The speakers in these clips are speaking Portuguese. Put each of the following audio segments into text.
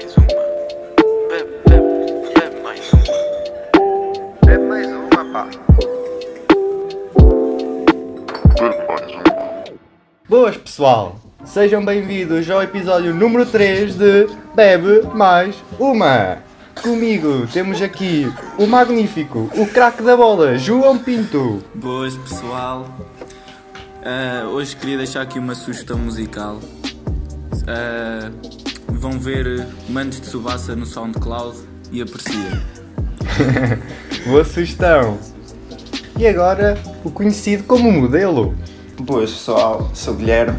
mais uma. Bebe, bebe, bebe mais uma. Bebe mais uma, pá. Boas pessoal, sejam bem-vindos ao episódio número 3 de Bebe Mais Uma. Comigo temos aqui o magnífico, o craque da bola, João Pinto. Boas pessoal, Ah, hoje queria deixar aqui uma sugestão musical. Ah, vão ver Manos de Subassa no SoundCloud e apreciem. Boa sugestão. E agora, o conhecido como modelo. Boas pessoal, sou o Guilherme.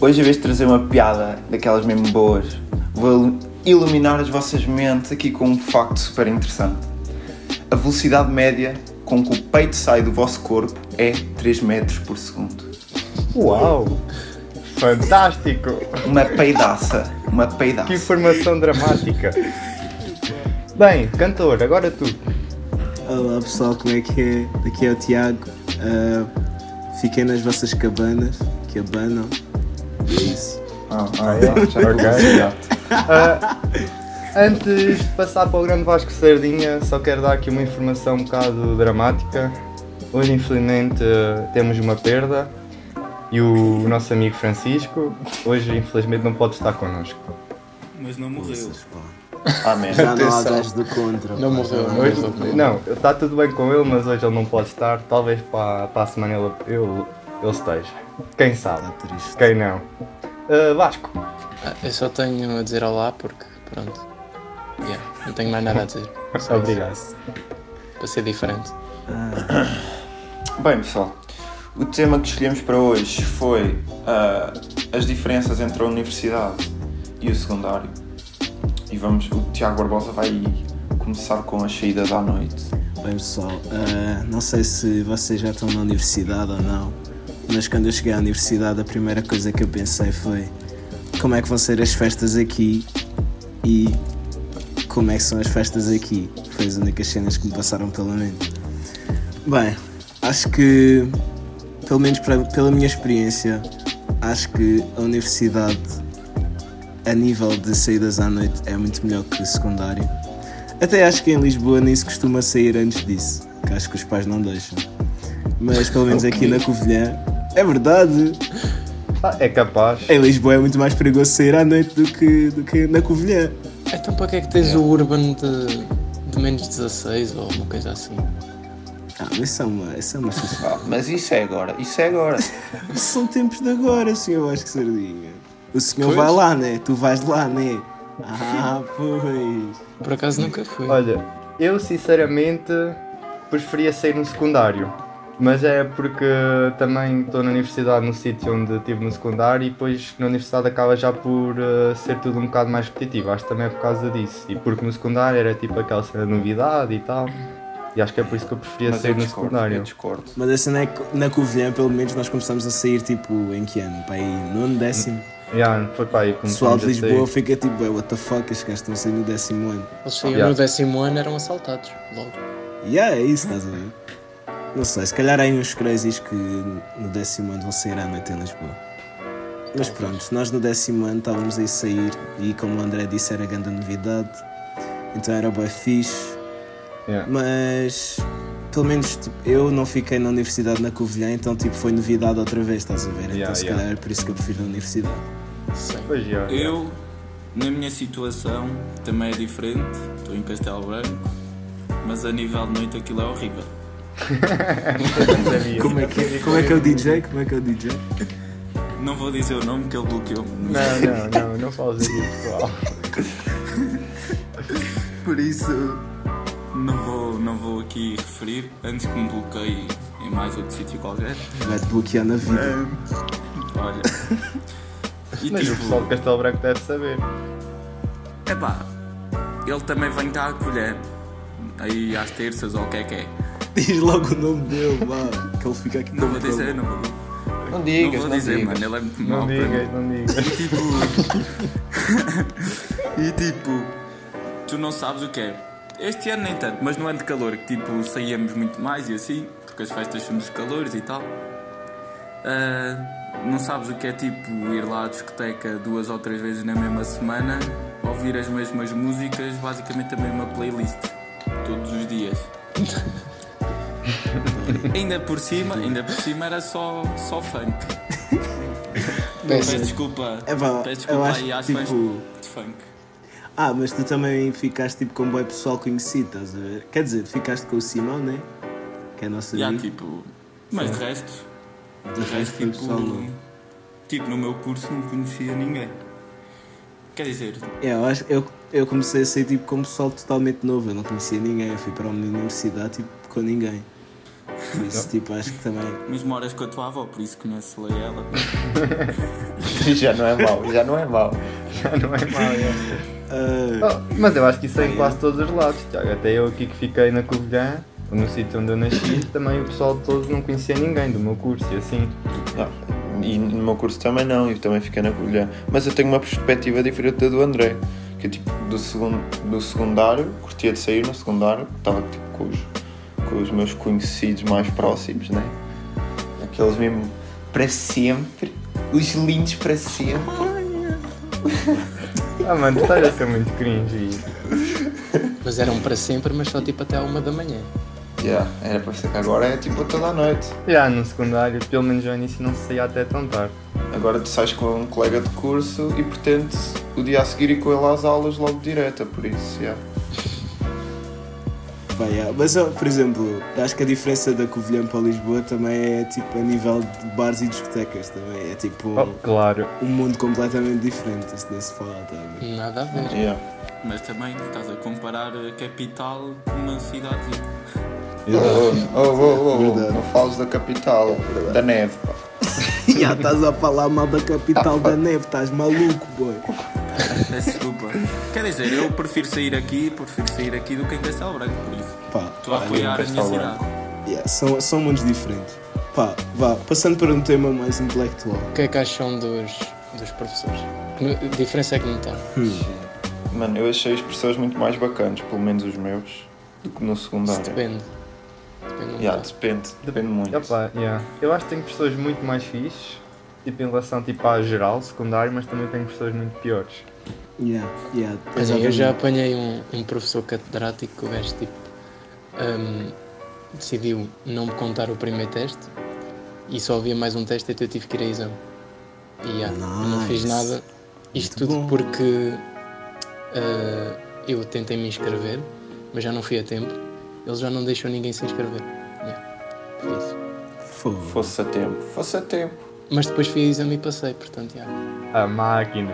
Hoje, em vez de trazer uma piada daquelas mesmo boas, vou ilu- iluminar as vossas mentes aqui com um facto super interessante. A velocidade média com que o peito sai do vosso corpo é 3 metros por segundo. Uau! Fantástico! Uma peidaça, uma Que peidaça. informação dramática. Bem, cantor, agora tu. Olá pessoal, como é que é? Daqui é o Tiago. Ah, fiquem nas vossas cabanas, que abanam. É isso. Ah, ah, é, já. Ah, antes de passar para o grande Vasco Sardinha, só quero dar aqui uma informação um bocado dramática. Hoje, infelizmente, temos uma perda e o nosso amigo Francisco, hoje, infelizmente, não pode estar connosco. Mas não morreu. Ah. Já não há gajos do contra. Não morreu, Hoje, não, está tudo bem com ele, mas hoje ele não pode estar. Talvez para, para a semana ele, ele, ele esteja. Quem sabe? Está triste. Quem não? Ah, Vasco, Ah, Eu só tenho a dizer olá porque, pronto. Yeah, não tenho mais nada a dizer. Só obrigado. Para ser diferente. Bem, pessoal, o tema que escolhemos para hoje foi ah, as diferenças entre a universidade e o secundário. E vamos, o Tiago Barbosa vai começar com as saídas à noite. Bem pessoal, ah, não sei se vocês já estão na universidade ou não, mas quando eu cheguei à universidade a primeira coisa que eu pensei foi como é que vão ser as festas aqui e como é que são as festas aqui. Foi as únicas cenas que me passaram pela mente. Bem, acho que, pelo menos pra- pela minha experiência, acho que a universidade a nível de saídas à noite é muito melhor que o secundário. Até acho que em Lisboa nem se costuma sair antes disso, que acho que os pais não deixam. Mas pelo menos aqui na Covilhã, é verdade. Ah, é capaz. Em Lisboa é muito mais perigoso sair à noite do que, do que na Covilhã. Então para que é que tens o Urban de, de menos 16 ou uma coisa assim? Ah, mas isso é uma, isso é uma chufa. Ah, mas isso é agora, isso é agora. São tempos de agora, senhor Vasco Sardinha. O senhor Pois. vai lá, né? Tu vais lá, né? Ah, pois. Por acaso nunca fui. Olha, eu sinceramente preferia sair no secundário. Mas é porque também estou na universidade no sítio onde estive no secundário e depois na universidade acaba já por eh, ser tudo um bocado mais repetitivo. Acho que também é por causa disso. E porque no secundário era tipo aquela cena de novidade e tal. E acho que é por isso que eu preferia Mas sair eu no discordo, eu secundário. discordo. Mas a cena é que na Covilhã, pelo menos, nós começamos a sair tipo em que ano? Para aí, nono, décimo. Yeah, foi para aí O pessoal de Lisboa sair. fica tipo, "Ué, what the fuck, estes gajos estão a sair no décimo ano. Eles saíam Yeah. no décimo ano eram assaltados. Logo. E yeah, é isso, estás a ver? Não sei, se calhar há aí uns crazies que no décimo ano vão sair à noite em Lisboa. Mas pronto, nós no décimo ano estávamos a sair e como o André disse era grande novidade, então era bem fixe. Yeah. Mas pelo menos tipo, eu não fiquei na universidade na Covilhã, então tipo foi novidade outra vez, estás a ver? Então Yeah, se yeah. calhar é por isso que eu prefiro a universidade. Sim. Pois, yeah, yeah. Eu, na minha situação, também é diferente. Estou em Castelo Branco, mas a nível de noite aquilo é horrível. Como é que é, como é, que é o DJ? Como é que é o DJ? Não vou dizer o nome que ele bloqueou. Não, não, não, não fales isso, pessoal. Por isso, não vou, não vou aqui referir, antes que me bloqueie em mais outro sítio qualquer. Vai-te bloquear na vida. Ahm, olha. E Mas o pessoal de Castelo Branco deve saber. epá, ele também vem cá a colher. Aí às terças ou o que é que é. Diz logo o nome dele, vá. Que ele fica aqui Não vou dizer, não vou, Não não digas, vou não, dizer, digas. mano. Ele é muito Não mau para mim. digas, não digas. E tipo. e tipo. Tu não sabes o que é. Este ano nem tanto, mas no ano de calor, que tipo saíamos muito mais e assim, porque as festas são dos calores e tal. Ah, não sabes o que é tipo ir lá à discoteca duas ou três vezes na mesma semana ouvir as mesmas músicas, basicamente a mesma playlist, todos os dias. ainda por cima, ainda por cima era só, só funk. Peço desculpa, É pá, peço eu desculpa acho aí às que, fãs tipo- de funk. Ah, mas tu também ficaste tipo com um bom pessoal conhecido, estás a ver? Quer dizer, ficaste com o Simão, né? Que é nosso Já, amigo. tipo, mas de resto, De de resto, tipo, pessoal tipo, no meu curso não conhecia ninguém. Quer dizer, É, eu, acho, eu, eu comecei a sair tipo com um pessoal totalmente novo, eu não conhecia ninguém, eu fui para uma universidade tipo com ninguém. Por isso, tipo, acho que também. mas moras com a tua avó, por isso conheço-la ela. já não é mau, já não é mau. Já não é mau, é. Ah, Oh, mas eu acho que isso é em quase todos os lados, Tiago. Até eu aqui que fiquei na Covilhã, no sítio onde eu nasci, também o pessoal todo não conhecia ninguém do meu curso e assim. Não, E no meu curso também não, eu também fiquei na colher. Mas eu tenho uma perspectiva diferente da do André. Que é tipo, do, segundo, do secundário, curtia de sair no secundário, estava tipo os, com os meus conhecidos mais próximos, né? Aqueles mesmo para sempre, os lindos para sempre. Ah mano, tu estás a ser muito cringe. Mas eram para sempre, mas só tipo até à uma da manhã. Yeah, era para ser que agora é tipo toda a noite. Já, no secundário, pelo menos ao início não se saía até tão tarde. Agora tu sais com um colega de curso e pretendes o dia a seguir ir com ele às aulas logo direta, por isso, yeah. Pá, yeah. Mas, ó, por exemplo, acho que a diferença da Covilhã para Lisboa também é tipo a nível de bares e discotecas também. É tipo Oh, claro. um mundo completamente diferente, nem se fala, a ver? Nada a ver. Yeah. Mas também estás a comparar a capital com uma cidade. Oh, oh, oh, oh, oh, não fales da capital, da neve, pá. Já estás a falar mal da capital da neve, estás maluco, boy. Desculpa. Quer dizer, eu prefiro sair aqui, prefiro sair aqui do que em Castelo Branco, por isso. Pá, Estou a apoiar a minha cidade. yeah, são, são mundos diferentes. Pá, vá, passando para um tema mais intelectual. O que é que acham dos, dos professores? Que diferença é que não está. Mano, eu achei as pessoas muito mais bacanas, pelo menos os meus, do que no Isso secundário. depende. Depende Yeah, depende, depende muito. Opa, yeah. Eu acho que tenho pessoas muito mais fixes, tipo em relação tipo, à geral, secundário, mas também tenho pessoas muito piores. Yeah, yeah, Mas eu já apanhei um, um professor catedrático que o gajo tipo hum, decidiu não me contar o primeiro teste e só havia mais um teste então eu tive que ir a exame. E yeah, eu não fiz Nice. nada. Isto Muito tudo bom. porque ah, eu tentei me inscrever, mas já não fui a tempo. Ele já não deixou ninguém se inscrever. Yeah, por isso. Fosse a tempo, fosse a tempo. Mas depois fui a exame e passei, portanto, yeah. A máquina.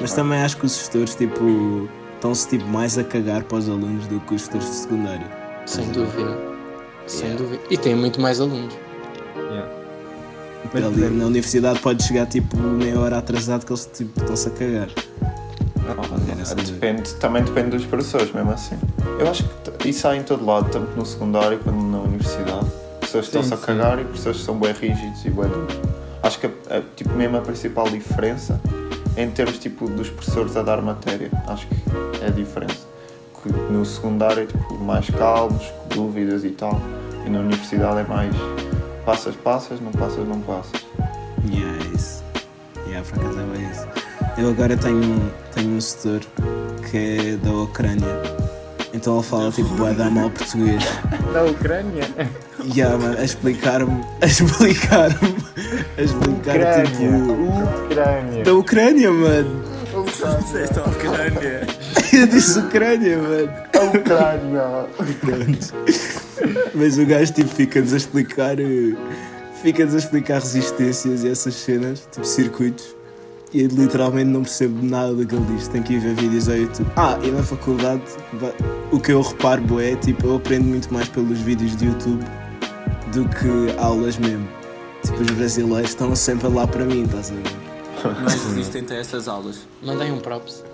Mas também acho que os gestores, tipo, estão-se tipo, mais a cagar para os alunos do que os gestores de secundário. sem dúvida. Sem Yeah. dúvida. E tem muito mais alunos. Yeah. Mas, Ali na universidade pode chegar tipo meia hora atrasado que eles tipo, estão-se a cagar. Só dizer. Depende, também depende dos professores, mesmo assim. Eu acho que isso há em todo lado, tanto no secundário quanto na universidade. Pessoas estão-se a cagar e pessoas que são bem rígidos e bem duros. Acho que a, a- tipo, mesmo a principal diferença é em termos tipo, dos professores a dar matéria. Acho que é a diferença. Que no secundário é tipo, mais calmos, com dúvidas e tal. E na universidade é mais passas, passas, não passas, não passas. Yeah, é isso. Yeah, por acaso é bem isso. Eu agora tenho, um- tenho um setor que é da Ucrânia. Então ele fala tipo, vai dar mal português. Da Ucrânia? Yeah, mano, a explicar-me, a explicar-me, a explicar Ucrânia. tipo. Ucrânia. Da Ucrânia, mano. Disseste a Ucrânia. Eu disse Ucrânia, mano. A Ucrânia. Mas o gajo tipo fica-nos a explicar. eh, Fica-nos a explicar resistências e essas cenas, tipo circuitos. E eu literalmente não percebo nada do que ele diz. Tenho que ir ver vídeos ao YouTube. Ah, e na faculdade, o que eu reparo, é tipo, eu aprendo muito mais pelos vídeos de YouTube do que aulas mesmo. Tipo, os brasileiros estão sempre lá para mim, estás a ver? Mas resistente a essas aulas. Mandei um props.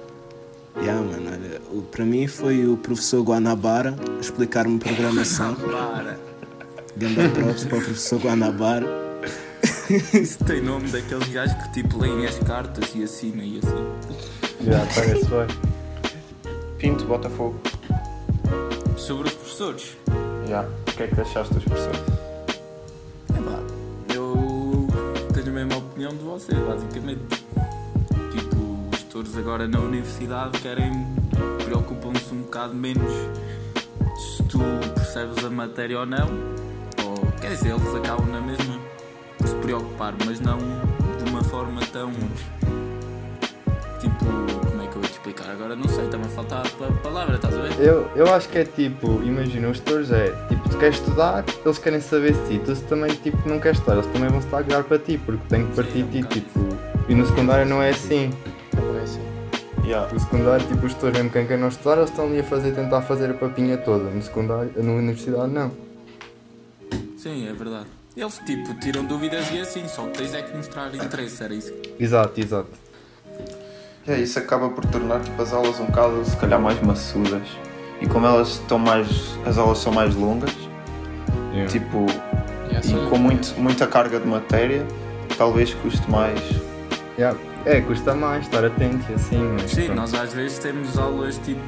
Yeah, mano, olha, o- para mim foi o professor Guanabara a explicar-me programação. Para. Ganda props para o professor Guanabara. Isso tem nome daqueles gajos que tipo leem as cartas e assinam e assim. Já, parece bem. Pinto, Botafogo. Sobre os professores. Já. O que é que achaste professores? Epá, eu tenho a mesma opinião de vocês, basicamente. Tipo, os tutores agora na universidade querem, preocupam-se um bocado menos se tu percebes a matéria ou não. Ou, quer dizer, eles acabam na mesma por se preocupar, mas não de uma forma tão. Tipo, Agora não sei, está-me a faltar a palavra, estás a ver? Eu, eu acho que é tipo, imagina, os tutores é tipo, tu queres estudar, eles querem saber de ti, tu se também tipo, não queres estudar, eles também vão estar a guiar para ti, porque têm que partir é um de ti, bocado tipo, e no secundário não é assim. Não é assim. Yeah. No secundário, tipo, os tutores mesmo quem quer não estudar, eles estão ali a fazer, tentar fazer a papinha toda. No secundário, na universidade não. Sim, é verdade. Eles tipo tiram dúvidas e assim, só que tens é que mostrar interesse, era isso. Exato, exato. É, isso acaba por tornar tipo, as aulas um bocado, se calhar, mais maçudas. E como elas estão mais. as aulas são mais longas, Yeah. tipo, E assim, e com muito, muita carga de matéria, talvez custe mais. Yeah. É, custa mais estar atento e assim, mas Sim, pronto. nós às vezes temos aulas tipo,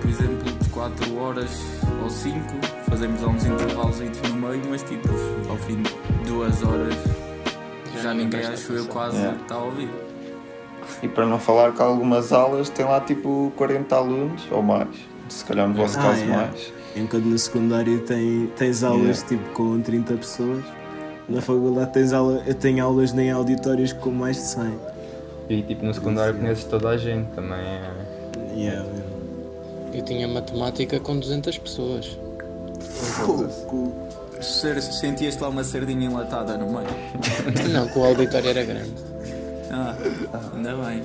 por exemplo, de 4 horas ou 5, fazemos uns intervalos no meio, mas tipo, ao fim de 2 horas já ninguém acho eu quase Yeah. está a ouvir. E para não falar que algumas aulas têm lá tipo 40 alunos ou mais. Se calhar no vosso Ah, caso yeah. mais. Enquanto no secundário tem, tens aulas tipo com 30 pessoas, na faculdade tens aula, eu tenho aulas em auditórios com mais de 100. E tipo, no secundário conheces toda a gente também. É... Yeah, eu tinha matemática com 200 pessoas. Sentias-te lá uma sardinha enlatada no meio. Não, que o auditório era grande. Ah, ainda bem.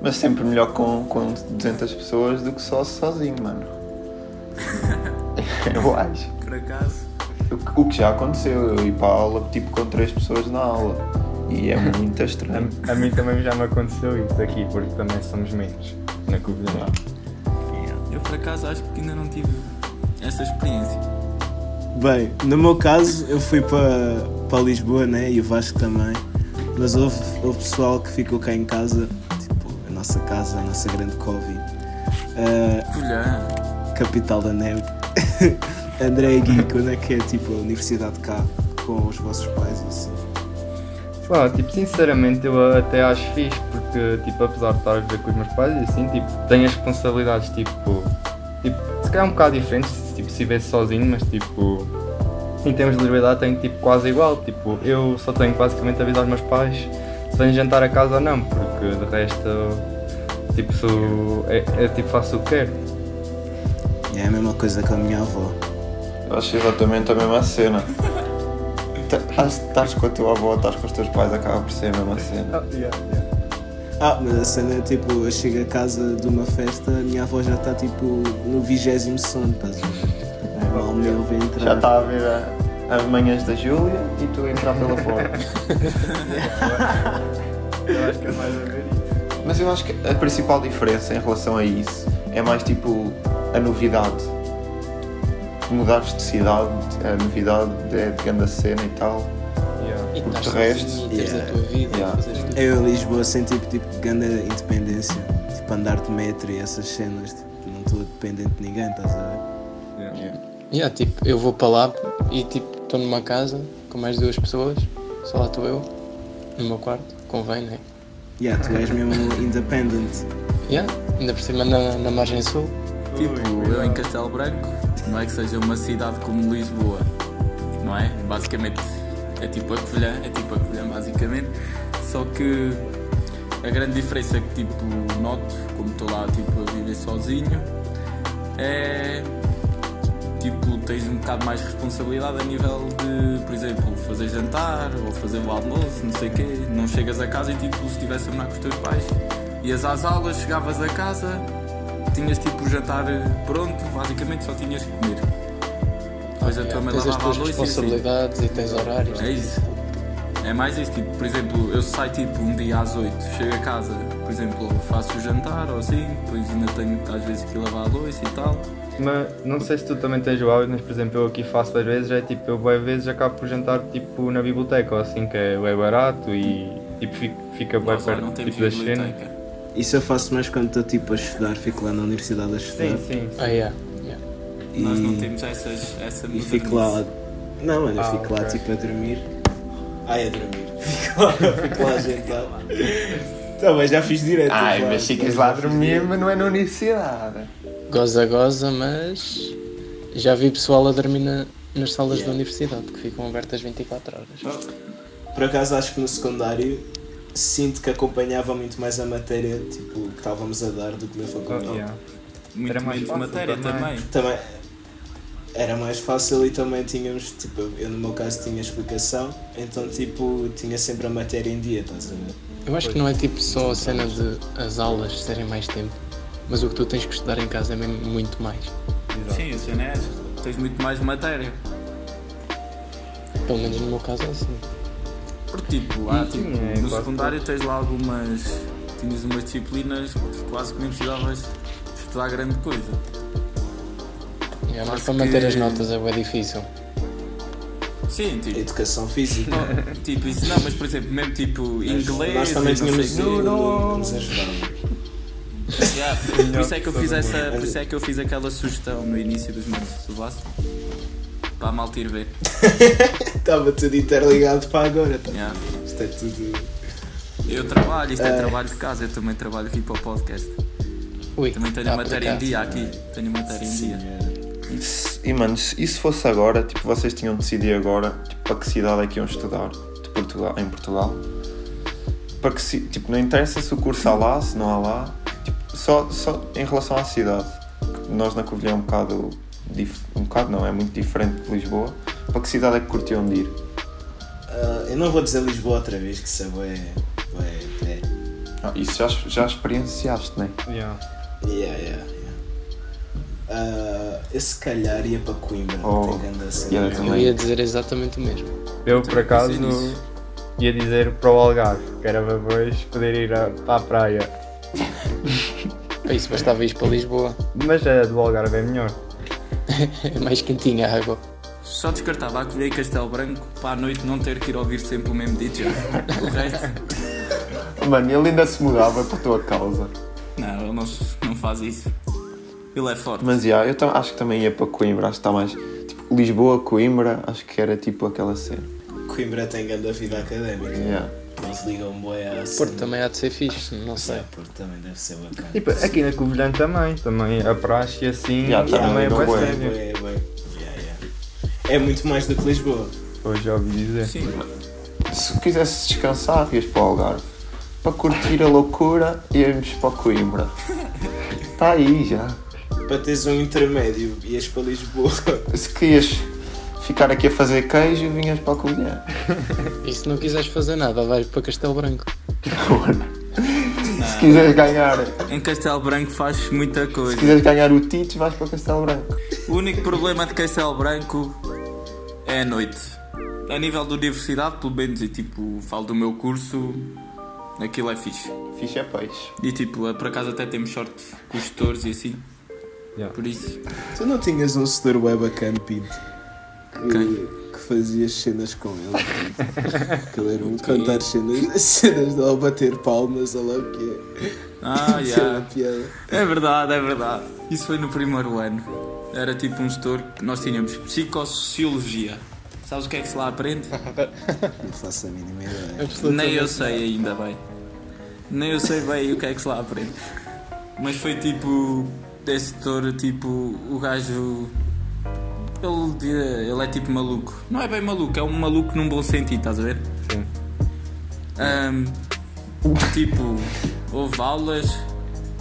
Mas sempre melhor com, com 200 pessoas do que só sozinho, mano. Eu acho. Por acaso. O que- O que já aconteceu, eu ir para a aula tipo com 3 pessoas na aula. E é muito estranho. A, a mim também já me aconteceu isso aqui, porque também somos menos na Covilhã. Eu por acaso acho que ainda não tive essa experiência. Bem, no meu caso eu fui para, para Lisboa né, e o Vasco também, mas houve, houve pessoal que ficou cá em casa, tipo a nossa casa, a nossa grande Covid, Ah, Olha, capital da neve. André e Gui, quando é que é tipo a universidade cá com os vossos pais e assim? Pá, tipo, sinceramente eu até acho fixe, porque tipo, apesar de estar a viver com os meus pais e assim, tipo, tenho as responsabilidades, tipo, tipo, se calhar um bocado diferentes, tipo, se estivesse sozinho, mas tipo, em termos de liberdade tenho tipo quase igual, tipo, eu só tenho basicamente avisar os meus pais se vêm jantar a casa ou não, porque de resto, tipo, sou, é, é tipo, faço o que quero. E é a mesma coisa que a minha avó. Eu acho exatamente a mesma cena. Estás com a tua avó, estás com os teus pais, acaba por ser a mesma cena. Ah, mas a cena é tipo, eu chego a casa de uma festa, a minha avó já está tipo no vigésimo sono, estás a ver? Mal me ouve entrar. Já está a ver a- as manhãs da Júlia e tu a entrar pela porta. Eu acho que é mais a ver isso. Mas eu acho que a principal diferença em relação a isso é mais tipo a novidade. Mudares de cidade, a novidade é de grande cena e tal. E Porque estás de resto, e yeah, a tua vida yeah. e. Eu em Lisboa senti tipo grande independência, tipo andar de metro e essas cenas, tipo, não estou dependente de ninguém, estás a ver? Yeah. Yeah, tipo, eu vou para lá e tipo, estou numa casa com mais duas pessoas, só lá estou eu, no meu quarto, convém, né? Yeah, tu és mesmo independent. Yeah, ainda por cima na, na margem sul. tipo, eu em Castelo Branco, não é que seja uma cidade como Lisboa, não é? Basicamente é tipo a Covilhã, é tipo a Covilhã basicamente, só que a grande diferença que tipo noto, como estou lá tipo a viver sozinho, é tipo tens um bocado mais responsabilidade a nível de, por exemplo, fazer jantar ou fazer o almoço, não sei o quê, não chegas a casa e tipo se estivesse a morar com os teus pais, ias às aulas, chegavas a casa, tinhas tipo o jantar pronto, basicamente só tinhas que comer. Depois a tua mãe lavava a louça e assim. responsabilidades e tens horários. É isso. É mais isso, tipo, por exemplo, eu saio tipo um dia às 8, chego a casa, por exemplo, faço o jantar ou assim, depois ainda tenho às vezes que lavar a louça e tal. Mas não sei se tu também tens o hábito, mas por exemplo eu aqui faço às vezes, é tipo, eu às vezes acabo por jantar tipo na biblioteca ou assim, que é bem barato e tipo fica, fica bem lá perto tipo, das cenas. Isso eu faço mais quando estou tipo a estudar, fico lá na universidade a estudar. Sim, sim. Ah, yeah. yeah. E, Nós não temos essas, essa e fico lá. Não, mano, eu Ah, fico lá ok. tipo a dormir. Ai, a dormir. Fico lá, fico lá a jantar. Também já fiz direto. Ai, mas ficas lá a dormir, mas não é na universidade. Goza, goza, mas já vi pessoal a dormir na- nas salas da universidade que ficam abertas 24 horas. Por acaso acho que no secundário sinto que acompanhava muito mais a matéria tipo, que estávamos a dar do que na Oh, faculdade. yeah. Muito Era mais menos fácil matéria também. também. Também era mais fácil e também tínhamos, tipo, eu no meu caso tinha explicação, então tipo, tinha sempre a matéria em dia, estás a ver? Eu acho que não é tipo só a cena de as aulas serem mais tempo, mas o que tu tens que estudar em casa é mesmo muito mais. Sim, a cena é essa. Tens muito mais matéria. Pelo menos no meu caso é assim. Porque tipo, há, Sim, tipo é no secundário tens lá algumas. Tinhas umas disciplinas que quase que nem precisavas estudar grande coisa. É, mas para manter que- as notas é bem difícil. Sim, tipo. Educação física. tipo isso não, mas por exemplo, mesmo tipo inglês. Nós também não tínhamos aluno que nos ajudava. Yeah, por isso é que eu fiz essa. Por isso é que eu fiz aquela sugestão no início dos meus subaço. Para a malta ir ver. Estava tudo interligado para agora, tá? Yeah. Isto é tudo. Eu trabalho, isto é É. trabalho de casa, eu também trabalho aqui para o podcast. Ui, Também tenho a ah, matéria em dia aqui. Tenho a matéria em dia. E, se- e mano, se- e se fosse agora, tipo, vocês tinham de decidir agora, tipo, para que cidade é que iam estudar de Portugal, em Portugal? Para que, tipo, não interessa se o curso há lá, se não há lá, só, só em relação à cidade. Nós na Covilhã é um bocado, dif- um bocado não, é muito diferente de Lisboa. Para que cidade é que curtiam de ir? Ah, eu não vou dizer Lisboa outra vez, que isso é. bué- é. Ah, isso já, já experienciaste, né? Yeah. Yeah, yeah, yeah. Ah, eu se calhar ia para Coimbra, Oh, não cena. yeah, Eu também. ia dizer exatamente o mesmo. Eu, por acaso, ia dizer para o Algarve, que era para depois poder ir a- para a praia. Para isso bastava ir para Lisboa. Mas a do Algarve é melhor. É mais quentinha a água. Só descartava a colher Castelo Branco para à noite não ter que ir ouvir sempre o mesmo DJ. O resto. Mano, ele ainda se mudava por tua causa. Não, ele não, não faz isso. Ele é forte. Mas yeah, eu acho que também ia para Coimbra, acho que está mais. Tipo, Lisboa, Coimbra, acho que era tipo aquela cena. Coimbra tem grande vida académica. Yeah. Eles ligam bué à cena. Porto também há de ser fixe, não sei. Yeah, Porto também deve ser bacana. Tipo, aqui na Covilhã também, também a praxe e assim, Já, tá, também é. Bué, bué. Yeah, yeah. É muito mais do que Lisboa. Hoje já ouvi dizer. Sim, Se quisesse descansar, ias para o Algarve. Para curtir a loucura, íamos para Coimbra. Está aí já. Para teres um intermédio, ias para Lisboa. Se querias ficar aqui a fazer queijo, vinhas para a Covilhã. E se não quiseres fazer nada, vais para Castelo Branco. Se quiseres ganhar, em Castelo Branco faz muita se coisa. quiseres ganhar o Tito, vais para Castelo Branco. O único problema de Castelo Branco é a noite. A nível da universidade, pelo menos, e tipo, falo do meu curso, aquilo é fixe. Ficha é peixe. E tipo, por acaso até temos sorte com os gestores e assim. Yeah. Por isso. Tu não tinhas um setor web Pinto? Que, Quem? que fazias cenas com ele. Pinto. Que ele era um cantar cenas, cenas de ao bater palmas, ou lá o que é. Ah, é yeah. É verdade, é verdade. Isso foi no primeiro ano. Era tipo um setor que nós tínhamos psicossociologia. Sabes o que é que se lá aprende? Não faço a mínima ideia. Nem eu sei ainda bem. Nem eu sei bem o que é que se lá aprende. Mas foi tipo. Desse setor, tipo. O gajo. Ele, ele é tipo maluco. Não é bem maluco, é um maluco num bom sentido, estás a ver? Sim. Ahm, tipo, houve aulas.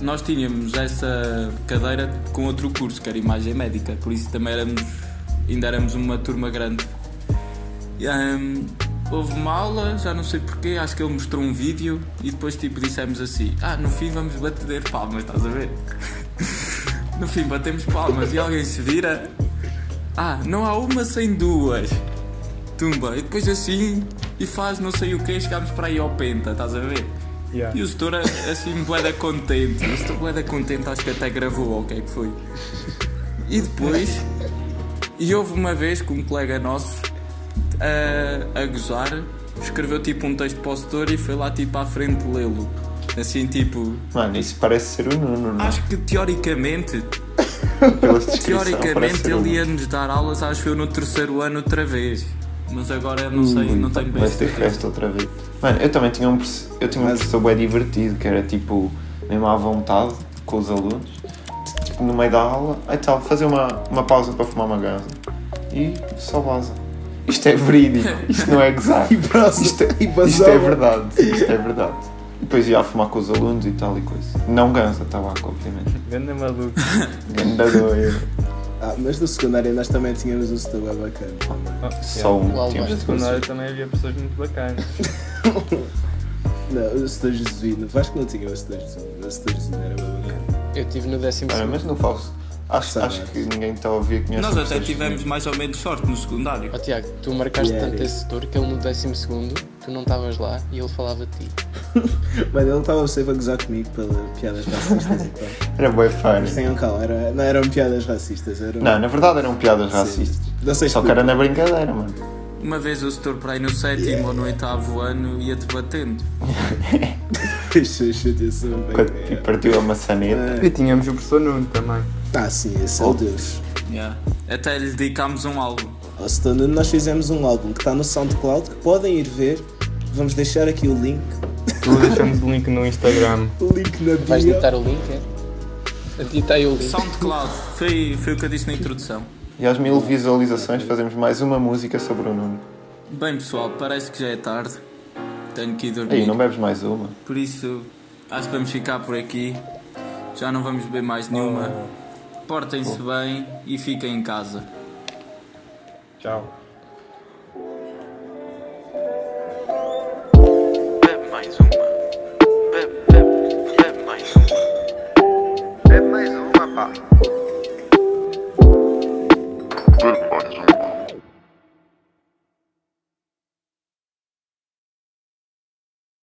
Nós tínhamos essa cadeira com outro curso, que era imagem médica, por isso também éramos, ainda éramos uma turma grande. Ahm, houve uma aula, já não sei porquê, acho que ele mostrou um vídeo e depois tipo dissemos assim, ah, no fim vamos bater palmas, estás a ver? no fim batemos palmas e alguém se vira, ah, não há uma sem duas. Tumba, e depois assim, e faz não sei o que, chegámos para aí ao penta, estás a ver? Yeah. E o setor assim, boeda contente, o setor boeda contente, acho que até gravou, ou o que é que foi? E depois, e houve uma vez que um colega nosso, a, a gozar, escreveu tipo um texto para o setor e foi lá tipo à frente lê-lo. Assim, tipo, Mano, isso parece ser o Nuno, não? acho que teoricamente, teoricamente ele ia-nos dar aulas, acho eu, no terceiro ano outra vez. Mas agora eu não sei, não tenho bem Vai ter festa outra vez. Mano, eu também tinha um, eu tinha um professor bem divertido, que era tipo, mesmo à vontade, com os alunos, tipo, no meio da aula, aí tal, fazer uma, uma pausa para fumar uma gaza. E só vaza. Isto é verídico, isto não é gozar. E Isto é, e isto é verdade, isto é verdade. E depois ia a fumar com os alunos e tal e coisa. Não gansa tabaco, obviamente. Ganda maluco. Ganda doido. Ah, mas no secundário nós também tínhamos um setor bacana. também. Só um. Lá tínhamos No secundário também havia pessoas muito bacanas. Não, o setor jesuíno. Vasco que não tinha o setor jesuíno. O setor jesuíno era bacana. Eu tive no décimo segundo. mas não faço. Acho, acho que ninguém está a ouvir conhece Nós até tivemos Jesuíno. mais ou menos sorte no secundário. Ó Tiago, tu marcaste Yeah, tanto yeah. esse setor que ele no décimo segundo, tu não estavas lá e ele falava de ti. Mano, ele estava sempre a gozar comigo pela piadas racistas e tal. Era bem Mas funny. tenham calma, era, não eram piadas racistas, eram. Não, na verdade eram piadas Sim. racistas. Não sei Só que era na brincadeira, mano. Uma vez o setor para aí no sétimo ou no oitavo ano ia-te batendo. E partiu a maçaneta. E tínhamos o professor Nuno também. Ah, sim, esse é o Deus. Yeah. Até lhe dedicámos um álbum. Ao Stone, nós fizemos um álbum que está no SoundCloud que podem ir ver. Vamos deixar aqui o link. Tu deixamos o link no Instagram. O link na Vais bio. ditar o link, é? Dita aí o link. SoundCloud, foi, foi o que eu disse na introdução. E às mil visualizações fazemos mais uma música sobre o Nuno. Bem pessoal, parece que já é tarde. Tenho que ir dormir. Aí, não bebes mais uma? Por isso, acho que vamos ficar por aqui. Já não vamos beber mais nenhuma. Portem-se bem e fiquem em casa. Tchau. mais uma, pá.